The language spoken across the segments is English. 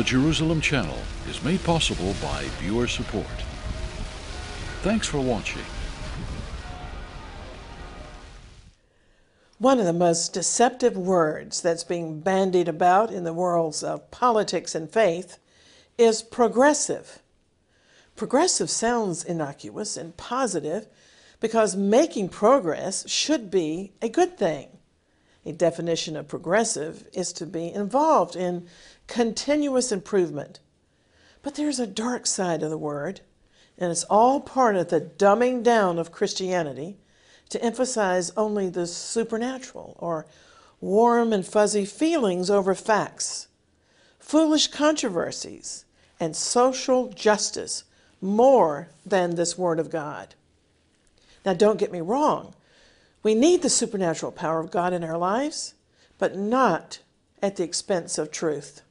The Jerusalem Channel is made possible by viewer support. Thanks for watching. One of the most deceptive words that's being bandied about in the worlds of politics and faith is progressive. Progressive sounds innocuous and positive because making progress should be a good thing. A definition of progressive is to be involved in continuous improvement. But there's a dark side of the word, and it's all part of the dumbing down of Christianity to emphasize only the supernatural or warm and fuzzy feelings over facts, foolish controversies, and social justice more than this Word of God. Now, don't get me wrong. We need the supernatural power of God in our lives, but not at the expense of truth.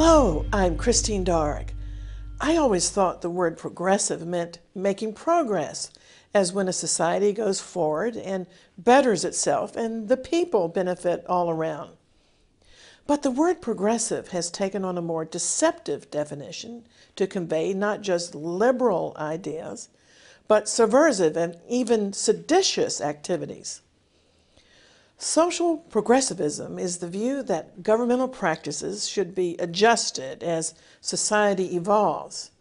Hello, I'm Christine Darg. I always thought the word progressive meant making progress, as when a society goes forward and betters itself and the people benefit all around. But the word progressive has taken on a more deceptive definition to convey not just liberal ideas, but subversive and even seditious activities. Social progressivism is the view that governmental practices should be adjusted as society evolves.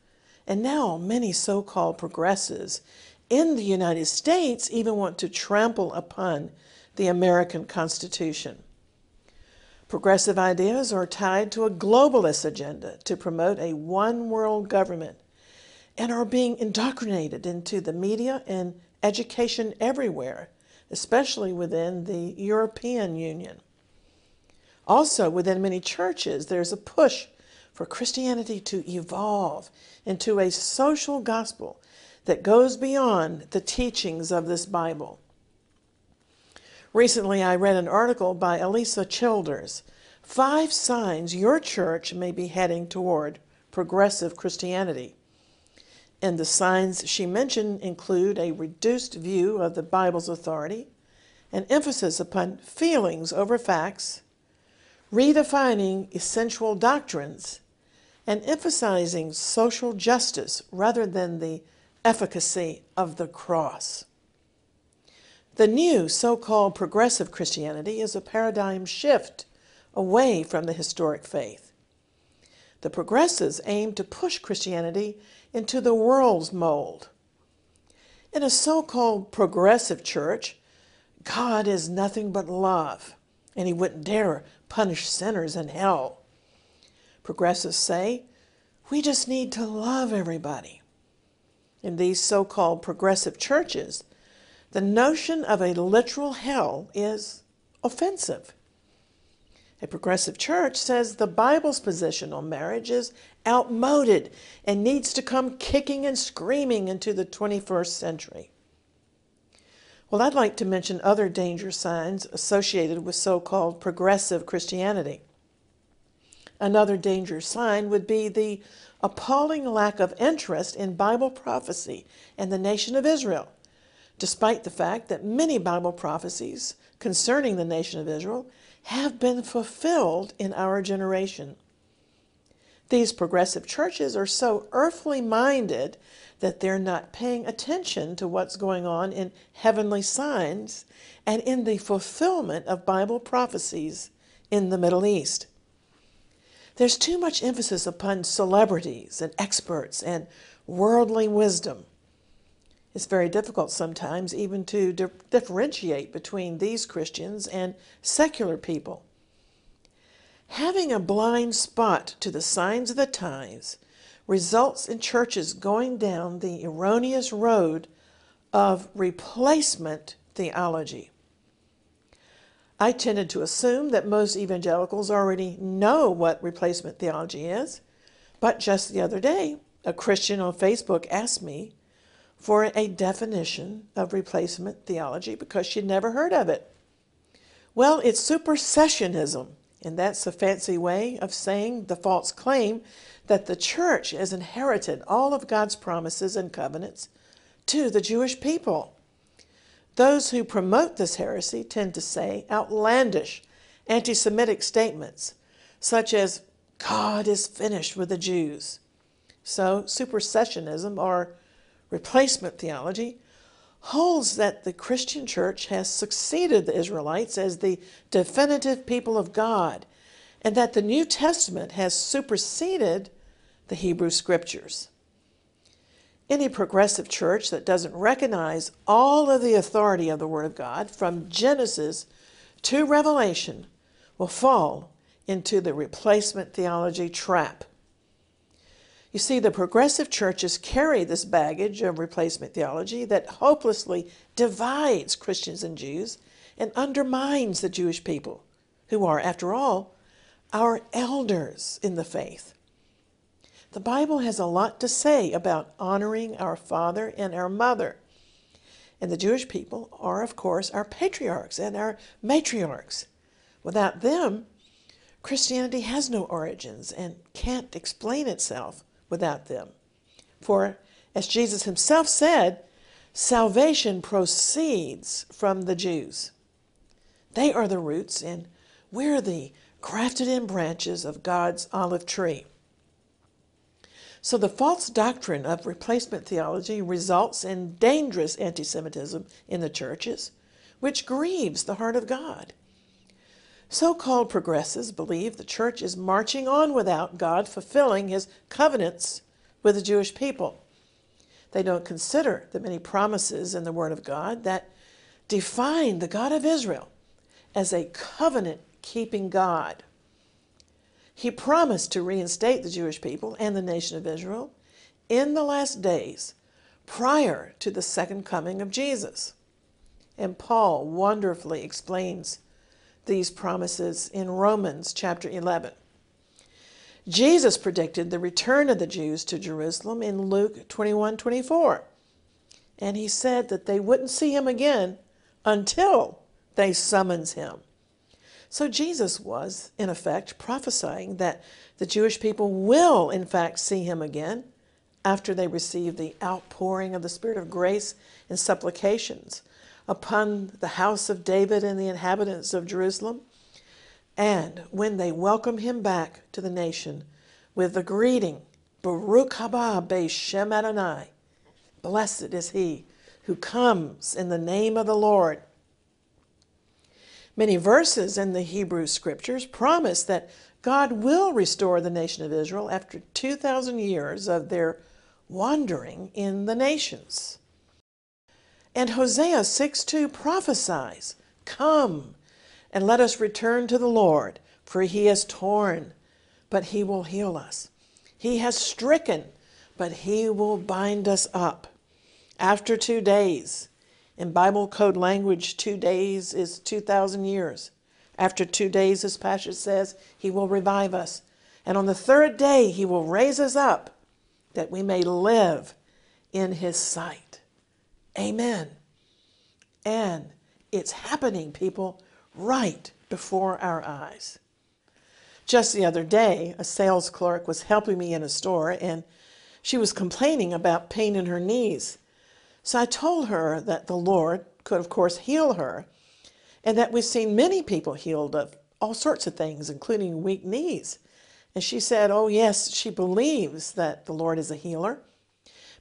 And now many so-called progressives in the United States even want to trample upon the American Constitution. Progressive ideas are tied to a globalist agenda to promote a one world government and are being indoctrinated into the media and education everywhere especially within the European Union. Also, within many churches, there's a push for Christianity to evolve into a social gospel that goes beyond the teachings of this Bible. Recently, I read an article by Alisa Childers Five Signs Your Church May Be Heading Toward Progressive Christianity. And the signs she mentioned include a reduced view of the Bible's authority, an emphasis upon feelings over facts, redefining essential doctrines, and emphasizing social justice rather than the efficacy of the cross. The new so-called progressive Christianity is a paradigm shift away from the historic faith. The progressives aim to push Christianity into the world's mold. In a so-called progressive church, God is nothing but love, and he wouldn't dare punish sinners in hell. Progressives say, we just need to love everybody. In these so-called progressive churches, the notion of a literal hell is offensive. A progressive church says the Bible's position on marriage is outmoded and needs to come kicking and screaming into the 21st century. Well, I'd like to mention other danger signs associated with so-called progressive Christianity. Another danger sign would be the appalling lack of interest in Bible prophecy and the nation of Israel, despite the fact that many Bible prophecies concerning the nation of Israel have been fulfilled in our generation. These progressive churches are so earthly minded that they're not paying attention to what's going on in heavenly signs and in the fulfillment of Bible prophecies in the Middle East. There's too much emphasis upon celebrities and experts and worldly wisdom. It's very difficult sometimes even to di differentiate between these Christians and secular people. Having a blind spot to the signs of the times results in churches going down the erroneous road of replacement theology. I tended to assume that most evangelicals already know what replacement theology is, but just the other day, a Christian on Facebook asked me for a definition of replacement theology because she'd never heard of it. Well, it's supersessionism And that's a fancy way of saying the false claim that the church has inherited all of God's promises and covenants to the Jewish people. Those who promote this heresy tend to say outlandish anti Semitic statements, such as, God is finished with the Jews. So, supersessionism or replacement theology holds that the Christian church has succeeded the Israelites as the definitive people of God and that the New Testament has superseded the Hebrew Scriptures. Any progressive church that doesn't recognize all of the authority of the Word of God from Genesis to Revelation will fall into the replacement theology trap. You see, the progressive churches carry this baggage of replacement theology that hopelessly divides Christians and Jews and undermines the Jewish people, who are, after all, our elders in the faith. The Bible has a lot to say about honoring our father and our mother. And the Jewish people are, of course, our patriarchs and our matriarchs. Without them, Christianity has no origins and can't explain itself without them. For, as Jesus himself said, salvation proceeds from the Jews. They are the roots, and we're the grafted in branches of God's olive tree. So the false doctrine of replacement theology results in dangerous anti Semitism in the churches, which grieves the heart of God. So called progressives believe the church is marching on without God fulfilling his covenants with the Jewish people. They don't consider the many promises in the Word of God that define the God of Israel as a covenant keeping God. He promised to reinstate the Jewish people and the nation of Israel in the last days prior to the second coming of Jesus. And Paul wonderfully explains these promises in Romans chapter 11. Jesus predicted the return of the Jews to Jerusalem in Luke 21 24. And he said that they wouldn't see him again until they summons him. So Jesus was, in effect, prophesying that the Jewish people will, in fact, see him again after they receive the outpouring of the Spirit of grace and supplications upon the house of David and the inhabitants of Jerusalem. And when they welcome him back to the nation with the greeting, Baruch haba Shem Adonai, blessed is he who comes in the name of the Lord. Many verses in the Hebrew scriptures promise that God will restore the nation of Israel after 2,000 years of their wandering in the nations. And Hosea 6 2 prophesies, Come and let us return to the Lord, for he is torn, but he will heal us. He has stricken, but he will bind us up. After two days, in Bible code language, two days is 2,000 years. After two days, this passage says, He will revive us. And on the third day, He will raise us up that we may live in His sight. Amen. And it's happening, people, right before our eyes. Just the other day, a sales clerk was helping me in a store and she was complaining about pain in her knees. So I told her that the Lord could, of course, heal her, and that we've seen many people healed of all sorts of things, including weak knees. And she said, Oh, yes, she believes that the Lord is a healer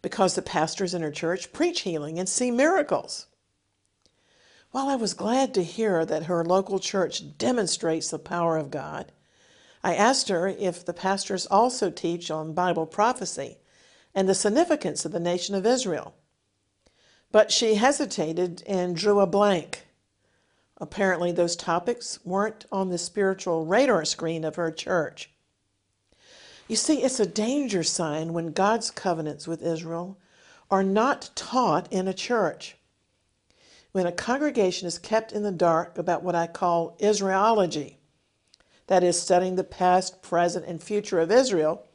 because the pastors in her church preach healing and see miracles. While I was glad to hear that her local church demonstrates the power of God, I asked her if the pastors also teach on Bible prophecy and the significance of the nation of Israel. But she hesitated and drew a blank. Apparently, those topics weren't on the spiritual radar screen of her church. You see, it's a danger sign when God's covenants with Israel are not taught in a church. When a congregation is kept in the dark about what I call Israelology, that is, studying the past, present, and future of Israel,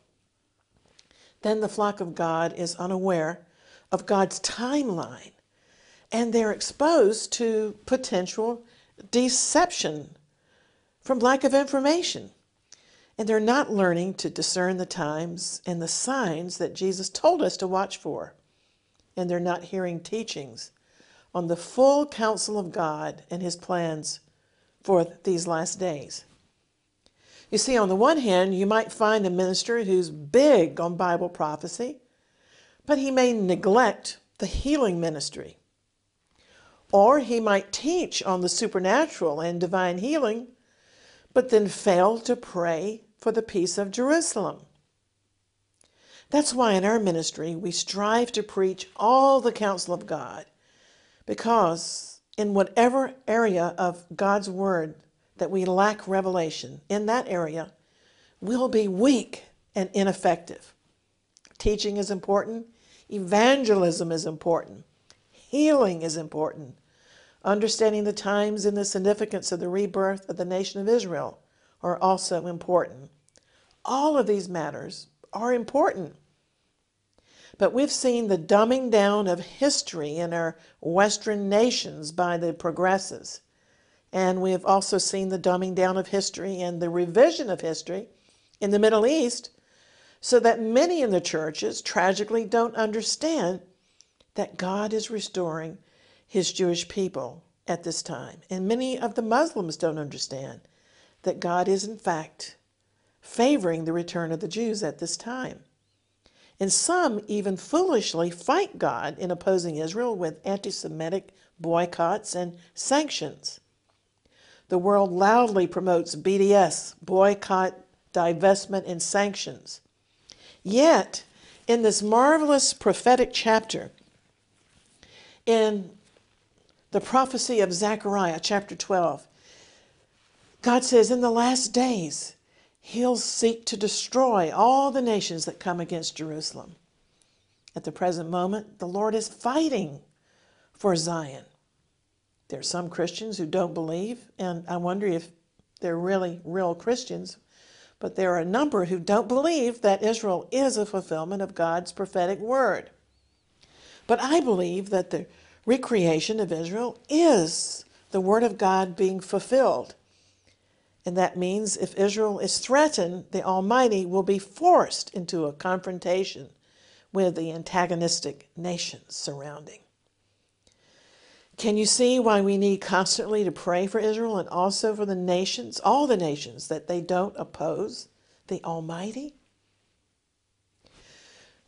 then the flock of God is unaware of God's timeline, and they're exposed to potential deception from lack of information. And they're not learning to discern the times and the signs that Jesus told us to watch for. And they're not hearing teachings on the full counsel of God and his plans for these last days. You see, on the one hand, you might find a minister who's big on Bible prophecy, but he may neglect the healing ministry. Or he might teach on the supernatural and divine healing, but then fail to pray for the peace of Jerusalem. That's why in our ministry we strive to preach all the counsel of God because in whatever area of God's Word that we lack revelation, in that area, we'll be weak and ineffective. Teaching is important, evangelism is important, healing is important, understanding the times and the significance of the rebirth of the nation of Israel are also important. All of these matters are important. But we've seen the dumbing down of history in our Western nations by the progressives. And we have also seen the dumbing down of history and the revision of history in the Middle East, so that many in the churches tragically don't understand that God is restoring his Jewish people at this time. And many of the Muslims don't understand that God is, in fact, favoring the return of the Jews at this time. And some even foolishly fight God in opposing Israel with anti Semitic boycotts and sanctions. The world loudly promotes BDS, boycott, divestment, and sanctions. Yet, in this marvelous prophetic chapter, in the prophecy of Zechariah, chapter 12, God says, In the last days, he'll seek to destroy all the nations that come against Jerusalem. At the present moment, the Lord is fighting for Zion. There are some Christians who don't believe, and I wonder if they're really real Christians, but there are a number who don't believe that Israel is a fulfillment of God's prophetic word. But I believe that the recreation of Israel is the word of God being fulfilled. And that means if Israel is threatened, the Almighty will be forced into a confrontation with the antagonistic nations surrounding. Can you see why we need constantly to pray for Israel and also for the nations, all the nations, that they don't oppose the Almighty?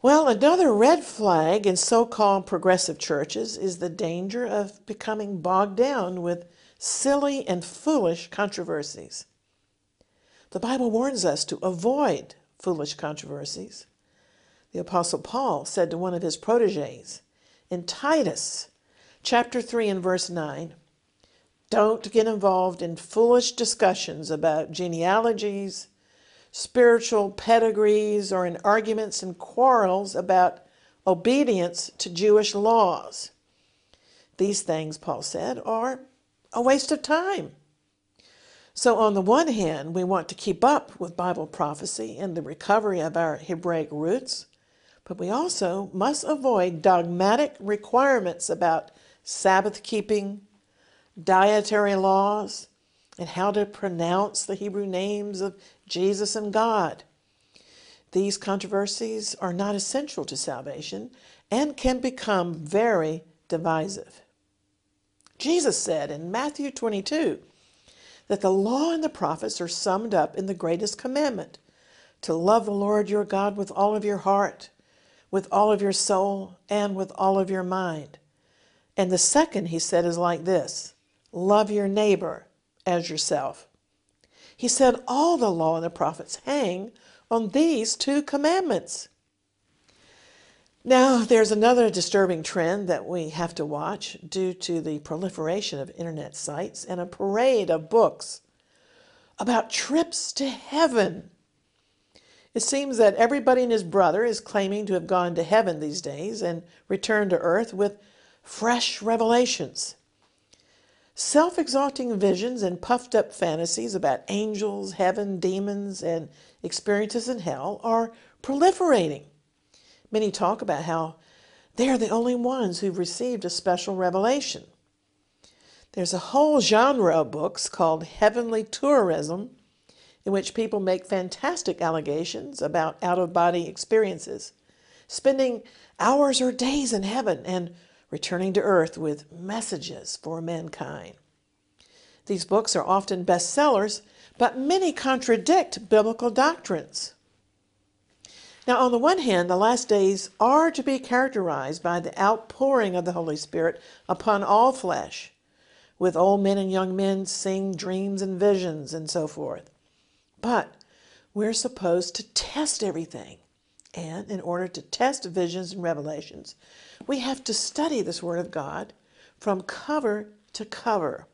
Well, another red flag in so called progressive churches is the danger of becoming bogged down with silly and foolish controversies. The Bible warns us to avoid foolish controversies. The Apostle Paul said to one of his proteges in Titus chapter 3 and verse 9 Don't get involved in foolish discussions about genealogies, spiritual pedigrees, or in arguments and quarrels about obedience to Jewish laws. These things, Paul said, are a waste of time. So, on the one hand, we want to keep up with Bible prophecy and the recovery of our Hebraic roots, but we also must avoid dogmatic requirements about Sabbath keeping, dietary laws, and how to pronounce the Hebrew names of Jesus and God. These controversies are not essential to salvation and can become very divisive. Jesus said in Matthew 22 that the law and the prophets are summed up in the greatest commandment to love the Lord your God with all of your heart, with all of your soul, and with all of your mind. And the second, he said, is like this love your neighbor as yourself. He said all the law and the prophets hang on these two commandments. Now, there's another disturbing trend that we have to watch due to the proliferation of internet sites and a parade of books about trips to heaven. It seems that everybody and his brother is claiming to have gone to heaven these days and returned to earth with fresh revelations. Self exalting visions and puffed up fantasies about angels, heaven, demons, and experiences in hell are proliferating. Many talk about how they're the only ones who've received a special revelation. There's a whole genre of books called Heavenly Tourism, in which people make fantastic allegations about out of body experiences, spending hours or days in heaven and returning to earth with messages for mankind. These books are often bestsellers, but many contradict biblical doctrines. Now, on the one hand, the last days are to be characterized by the outpouring of the Holy Spirit upon all flesh, with old men and young men seeing dreams and visions and so forth. But we're supposed to test everything. And in order to test visions and revelations, we have to study this Word of God from cover to cover.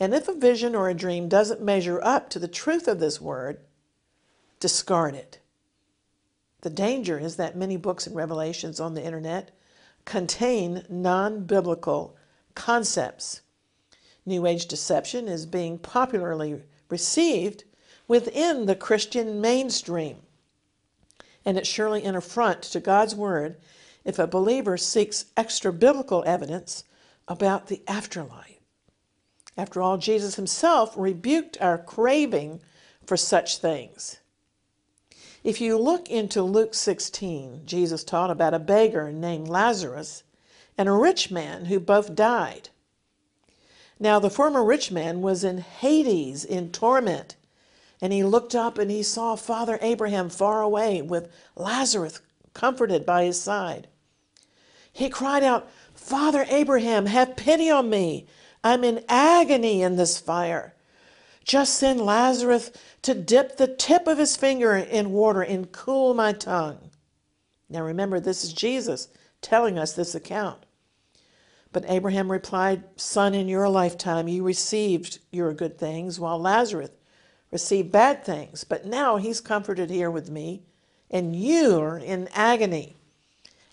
And if a vision or a dream doesn't measure up to the truth of this Word, discard it. The danger is that many books and revelations on the internet contain non biblical concepts. New Age deception is being popularly received within the Christian mainstream. And it's surely an affront to God's Word if a believer seeks extra biblical evidence about the afterlife. After all, Jesus himself rebuked our craving for such things. If you look into Luke 16, Jesus taught about a beggar named Lazarus and a rich man who both died. Now, the former rich man was in Hades in torment, and he looked up and he saw Father Abraham far away with Lazarus comforted by his side. He cried out, Father Abraham, have pity on me. I'm in agony in this fire. Just send Lazarus to dip the tip of his finger in water and cool my tongue. Now remember, this is Jesus telling us this account. But Abraham replied, Son, in your lifetime you received your good things, while Lazarus received bad things. But now he's comforted here with me, and you're in agony.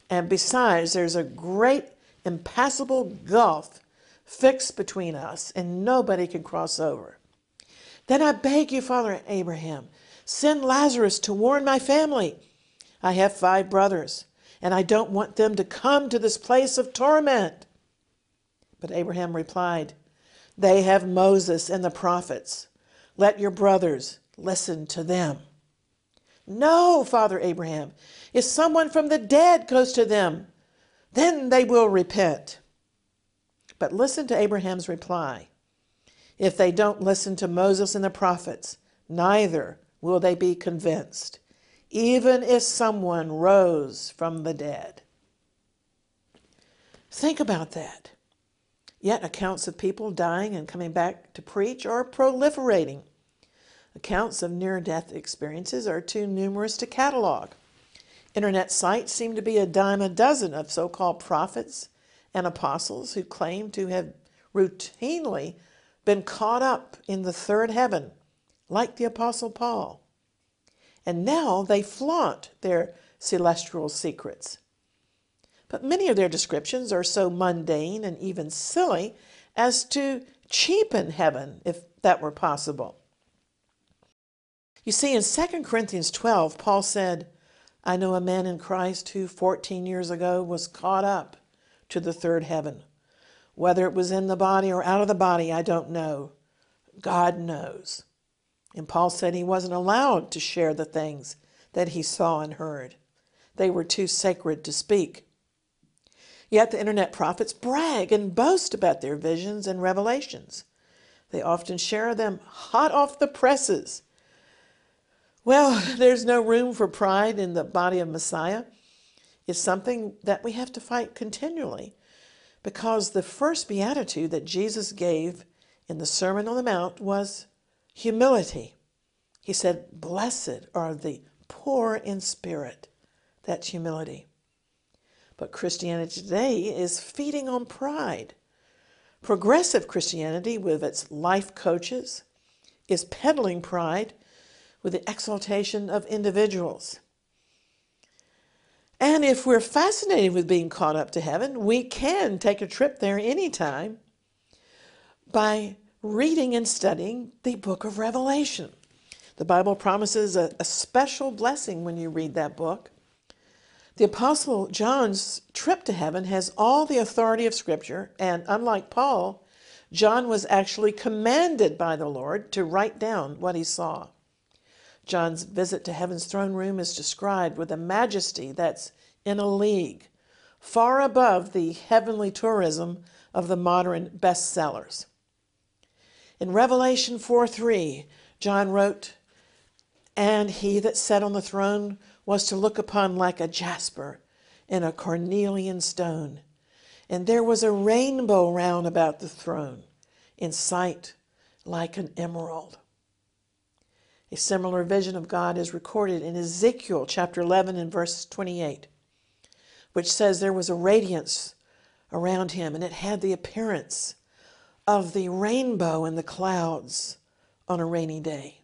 And besides, there's a great impassable gulf fixed between us, and nobody can cross over. Then I beg you, Father Abraham, send Lazarus to warn my family. I have five brothers, and I don't want them to come to this place of torment. But Abraham replied, They have Moses and the prophets. Let your brothers listen to them. No, Father Abraham, if someone from the dead goes to them, then they will repent. But listen to Abraham's reply. If they don't listen to Moses and the prophets, neither will they be convinced, even if someone rose from the dead. Think about that. Yet accounts of people dying and coming back to preach are proliferating. Accounts of near death experiences are too numerous to catalog. Internet sites seem to be a dime a dozen of so called prophets and apostles who claim to have routinely been caught up in the third heaven, like the Apostle Paul. And now they flaunt their celestial secrets. But many of their descriptions are so mundane and even silly as to cheapen heaven, if that were possible. You see, in 2 Corinthians 12, Paul said, I know a man in Christ who 14 years ago was caught up to the third heaven. Whether it was in the body or out of the body, I don't know. God knows. And Paul said he wasn't allowed to share the things that he saw and heard, they were too sacred to speak. Yet the internet prophets brag and boast about their visions and revelations. They often share them hot off the presses. Well, there's no room for pride in the body of Messiah. It's something that we have to fight continually because the first beatitude that Jesus gave in the Sermon on the Mount was humility. He said, Blessed are the poor in spirit. That's humility. But Christianity today is feeding on pride. Progressive Christianity, with its life coaches, is peddling pride with the exaltation of individuals. And if we're fascinated with being caught up to heaven, we can take a trip there anytime by reading and studying the book of Revelation. The Bible promises a, a, special blessing when you read that book. The Apostle John's trip to heaven has all the authority of Scripture, and unlike Paul, John was actually commanded by the Lord to write down what he saw. John's visit to heaven's throne room is described with a majesty that's in a league far above the heavenly tourism of the modern bestsellers. In Revelation 4 3, John wrote, And he that sat on the throne was to look upon like a jasper and a cornelian stone. And there was a rainbow round about the throne, in sight like an emerald. A similar vision of God is recorded in Ezekiel chapter 11 and verse 28, which says there was a radiance around him and it had the appearance of the rainbow in the clouds on a rainy day.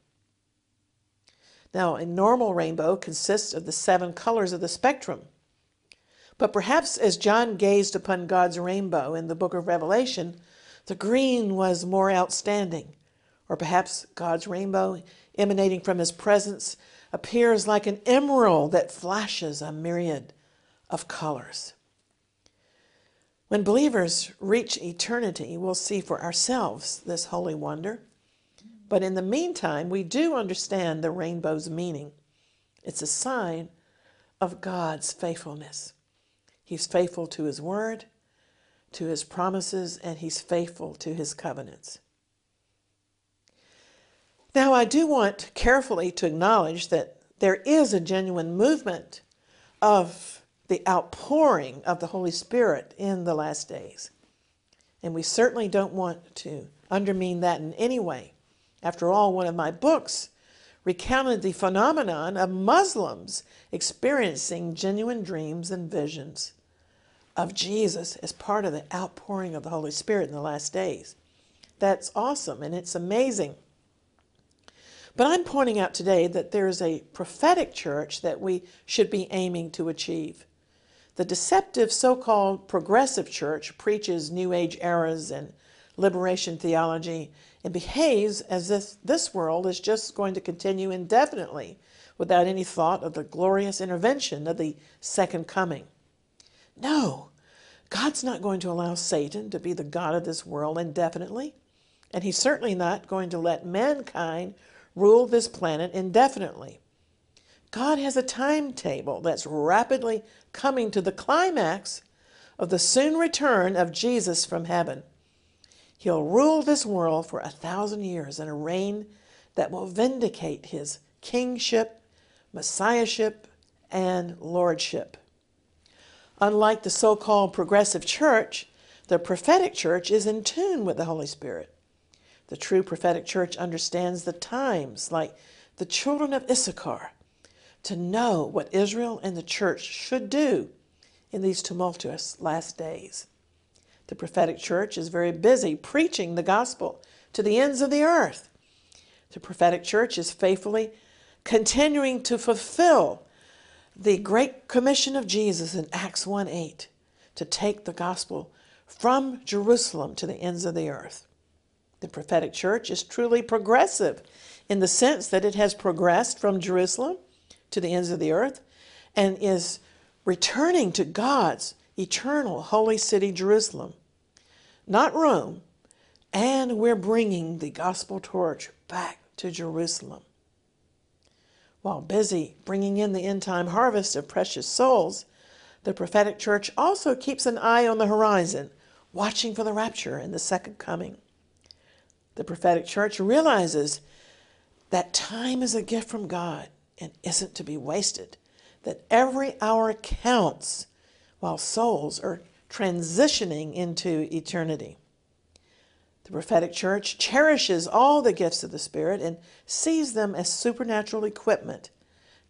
Now, a normal rainbow consists of the seven colors of the spectrum. But perhaps as John gazed upon God's rainbow in the book of Revelation, the green was more outstanding. Or perhaps God's rainbow emanating from his presence appears like an emerald that flashes a myriad of colors. When believers reach eternity, we'll see for ourselves this holy wonder. But in the meantime, we do understand the rainbow's meaning. It's a sign of God's faithfulness. He's faithful to His word, to His promises, and He's faithful to His covenants. Now, I do want carefully to acknowledge that there is a genuine movement of the outpouring of the Holy Spirit in the last days. And we certainly don't want to undermine that in any way. After all, one of my books recounted the phenomenon of Muslims experiencing genuine dreams and visions of Jesus as part of the outpouring of the Holy Spirit in the last days. That's awesome and it's amazing. But I'm pointing out today that there is a prophetic church that we should be aiming to achieve. The deceptive so called progressive church preaches New Age eras and liberation theology and behaves as if this world is just going to continue indefinitely without any thought of the glorious intervention of the second coming. No, God's not going to allow Satan to be the God of this world indefinitely, and he's certainly not going to let mankind rule this planet indefinitely. God has a timetable that's rapidly coming to the climax of the soon return of Jesus from heaven. He'll rule this world for a thousand years in a reign that will vindicate his kingship, messiahship, and lordship. Unlike the so called progressive church, the prophetic church is in tune with the Holy Spirit. The true prophetic church understands the times, like the children of Issachar, to know what Israel and the church should do in these tumultuous last days. The prophetic church is very busy preaching the gospel to the ends of the earth. The prophetic church is faithfully continuing to fulfill the great commission of Jesus in Acts 1 8 to take the gospel from Jerusalem to the ends of the earth. The prophetic church is truly progressive in the sense that it has progressed from Jerusalem to the ends of the earth and is returning to God's eternal holy city, Jerusalem, not Rome. And we're bringing the gospel torch back to Jerusalem. While busy bringing in the end time harvest of precious souls, the prophetic church also keeps an eye on the horizon, watching for the rapture and the second coming. The prophetic church realizes that time is a gift from God and isn't to be wasted, that every hour counts while souls are transitioning into eternity. The prophetic church cherishes all the gifts of the Spirit and sees them as supernatural equipment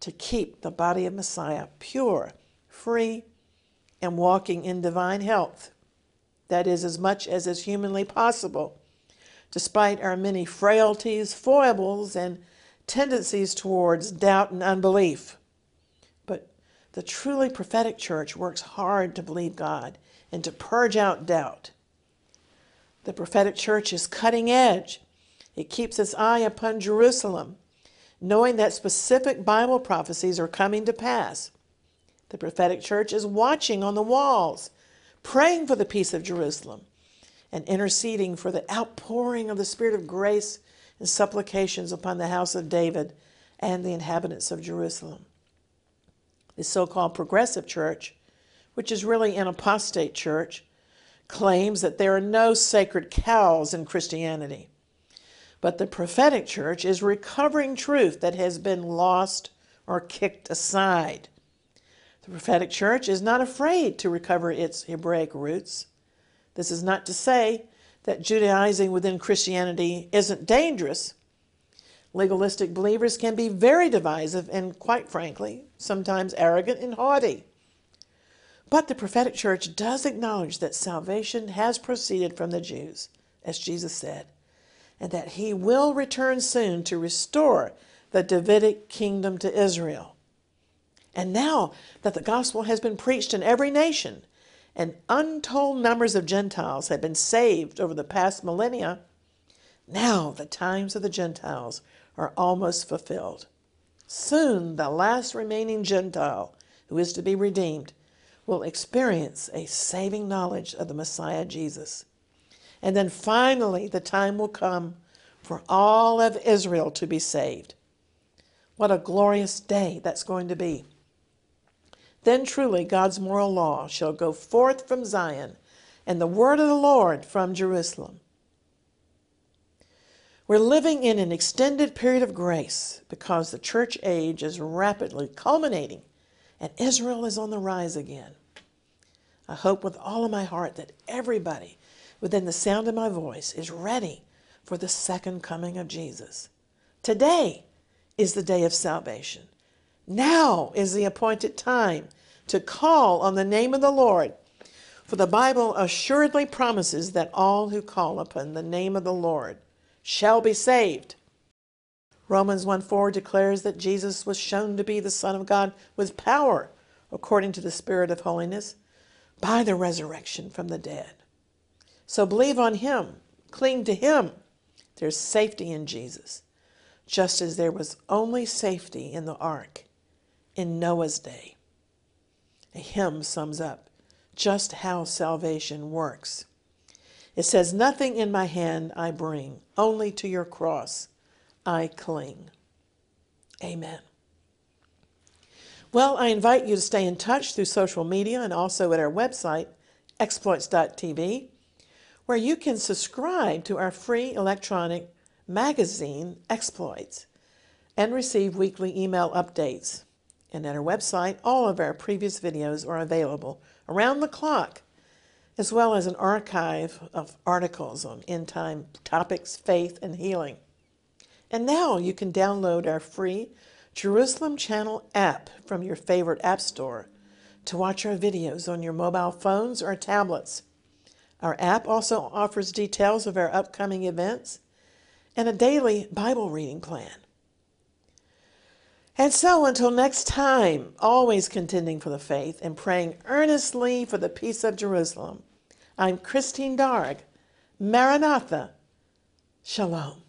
to keep the body of Messiah pure, free, and walking in divine health. That is, as much as is humanly possible despite our many frailties, foibles, and tendencies towards doubt and unbelief. But the truly prophetic church works hard to believe God and to purge out doubt. The prophetic church is cutting edge. It keeps its eye upon Jerusalem, knowing that specific Bible prophecies are coming to pass. The prophetic church is watching on the walls, praying for the peace of Jerusalem and interceding for the outpouring of the Spirit of grace and supplications upon the house of David and the inhabitants of Jerusalem. The so called progressive church, which is really an apostate church, claims that there are no sacred cows in Christianity. But the prophetic church is recovering truth that has been lost or kicked aside. The prophetic church is not afraid to recover its Hebraic roots. This is not to say that Judaizing within Christianity isn't dangerous. Legalistic believers can be very divisive and, quite frankly, sometimes arrogant and haughty. But the prophetic church does acknowledge that salvation has proceeded from the Jews, as Jesus said, and that he will return soon to restore the Davidic kingdom to Israel. And now that the gospel has been preached in every nation, and untold numbers of Gentiles have been saved over the past millennia, now the times of the Gentiles are almost fulfilled. Soon the last remaining Gentile who is to be redeemed will experience a saving knowledge of the Messiah Jesus. And then finally, the time will come for all of Israel to be saved. What a glorious day that's going to be. Then truly God's moral law shall go forth from Zion, and the word of the Lord from Jerusalem. We're living in an extended period of grace because the church age is rapidly culminating and Israel is on the rise again. I hope with all of my heart that everybody within the sound of my voice is ready for the second coming of Jesus. Today is the day of salvation. Now is the appointed time to call on the name of the Lord. For the Bible assuredly promises that all who call upon the name of the Lord shall be saved. Romans 1 4 declares that Jesus was shown to be the Son of God with power, according to the Spirit of holiness, by the resurrection from the dead. So believe on Him, cling to Him. There's safety in Jesus, just as there was only safety in the ark in Noah's day. A hymn sums up just how salvation works. It says, Nothing in my hand I bring, only to your cross I cling. Amen. Well, I invite you to stay in touch through social media and also at our website, exploits.tv, where you can subscribe to our free electronic magazine, Exploits, and receive weekly email updates. And at our website, all of our previous videos are available around the clock, as well as an archive of articles on end time topics, faith, and healing. And now you can download our free Jerusalem Channel app from your favorite app store to watch our videos on your mobile phones or tablets. Our app also offers details of our upcoming events and a daily Bible reading plan. And so, until next time, always contending for the faith and praying earnestly for the peace of Jerusalem, I'm Christine Darg. Maranatha. Shalom.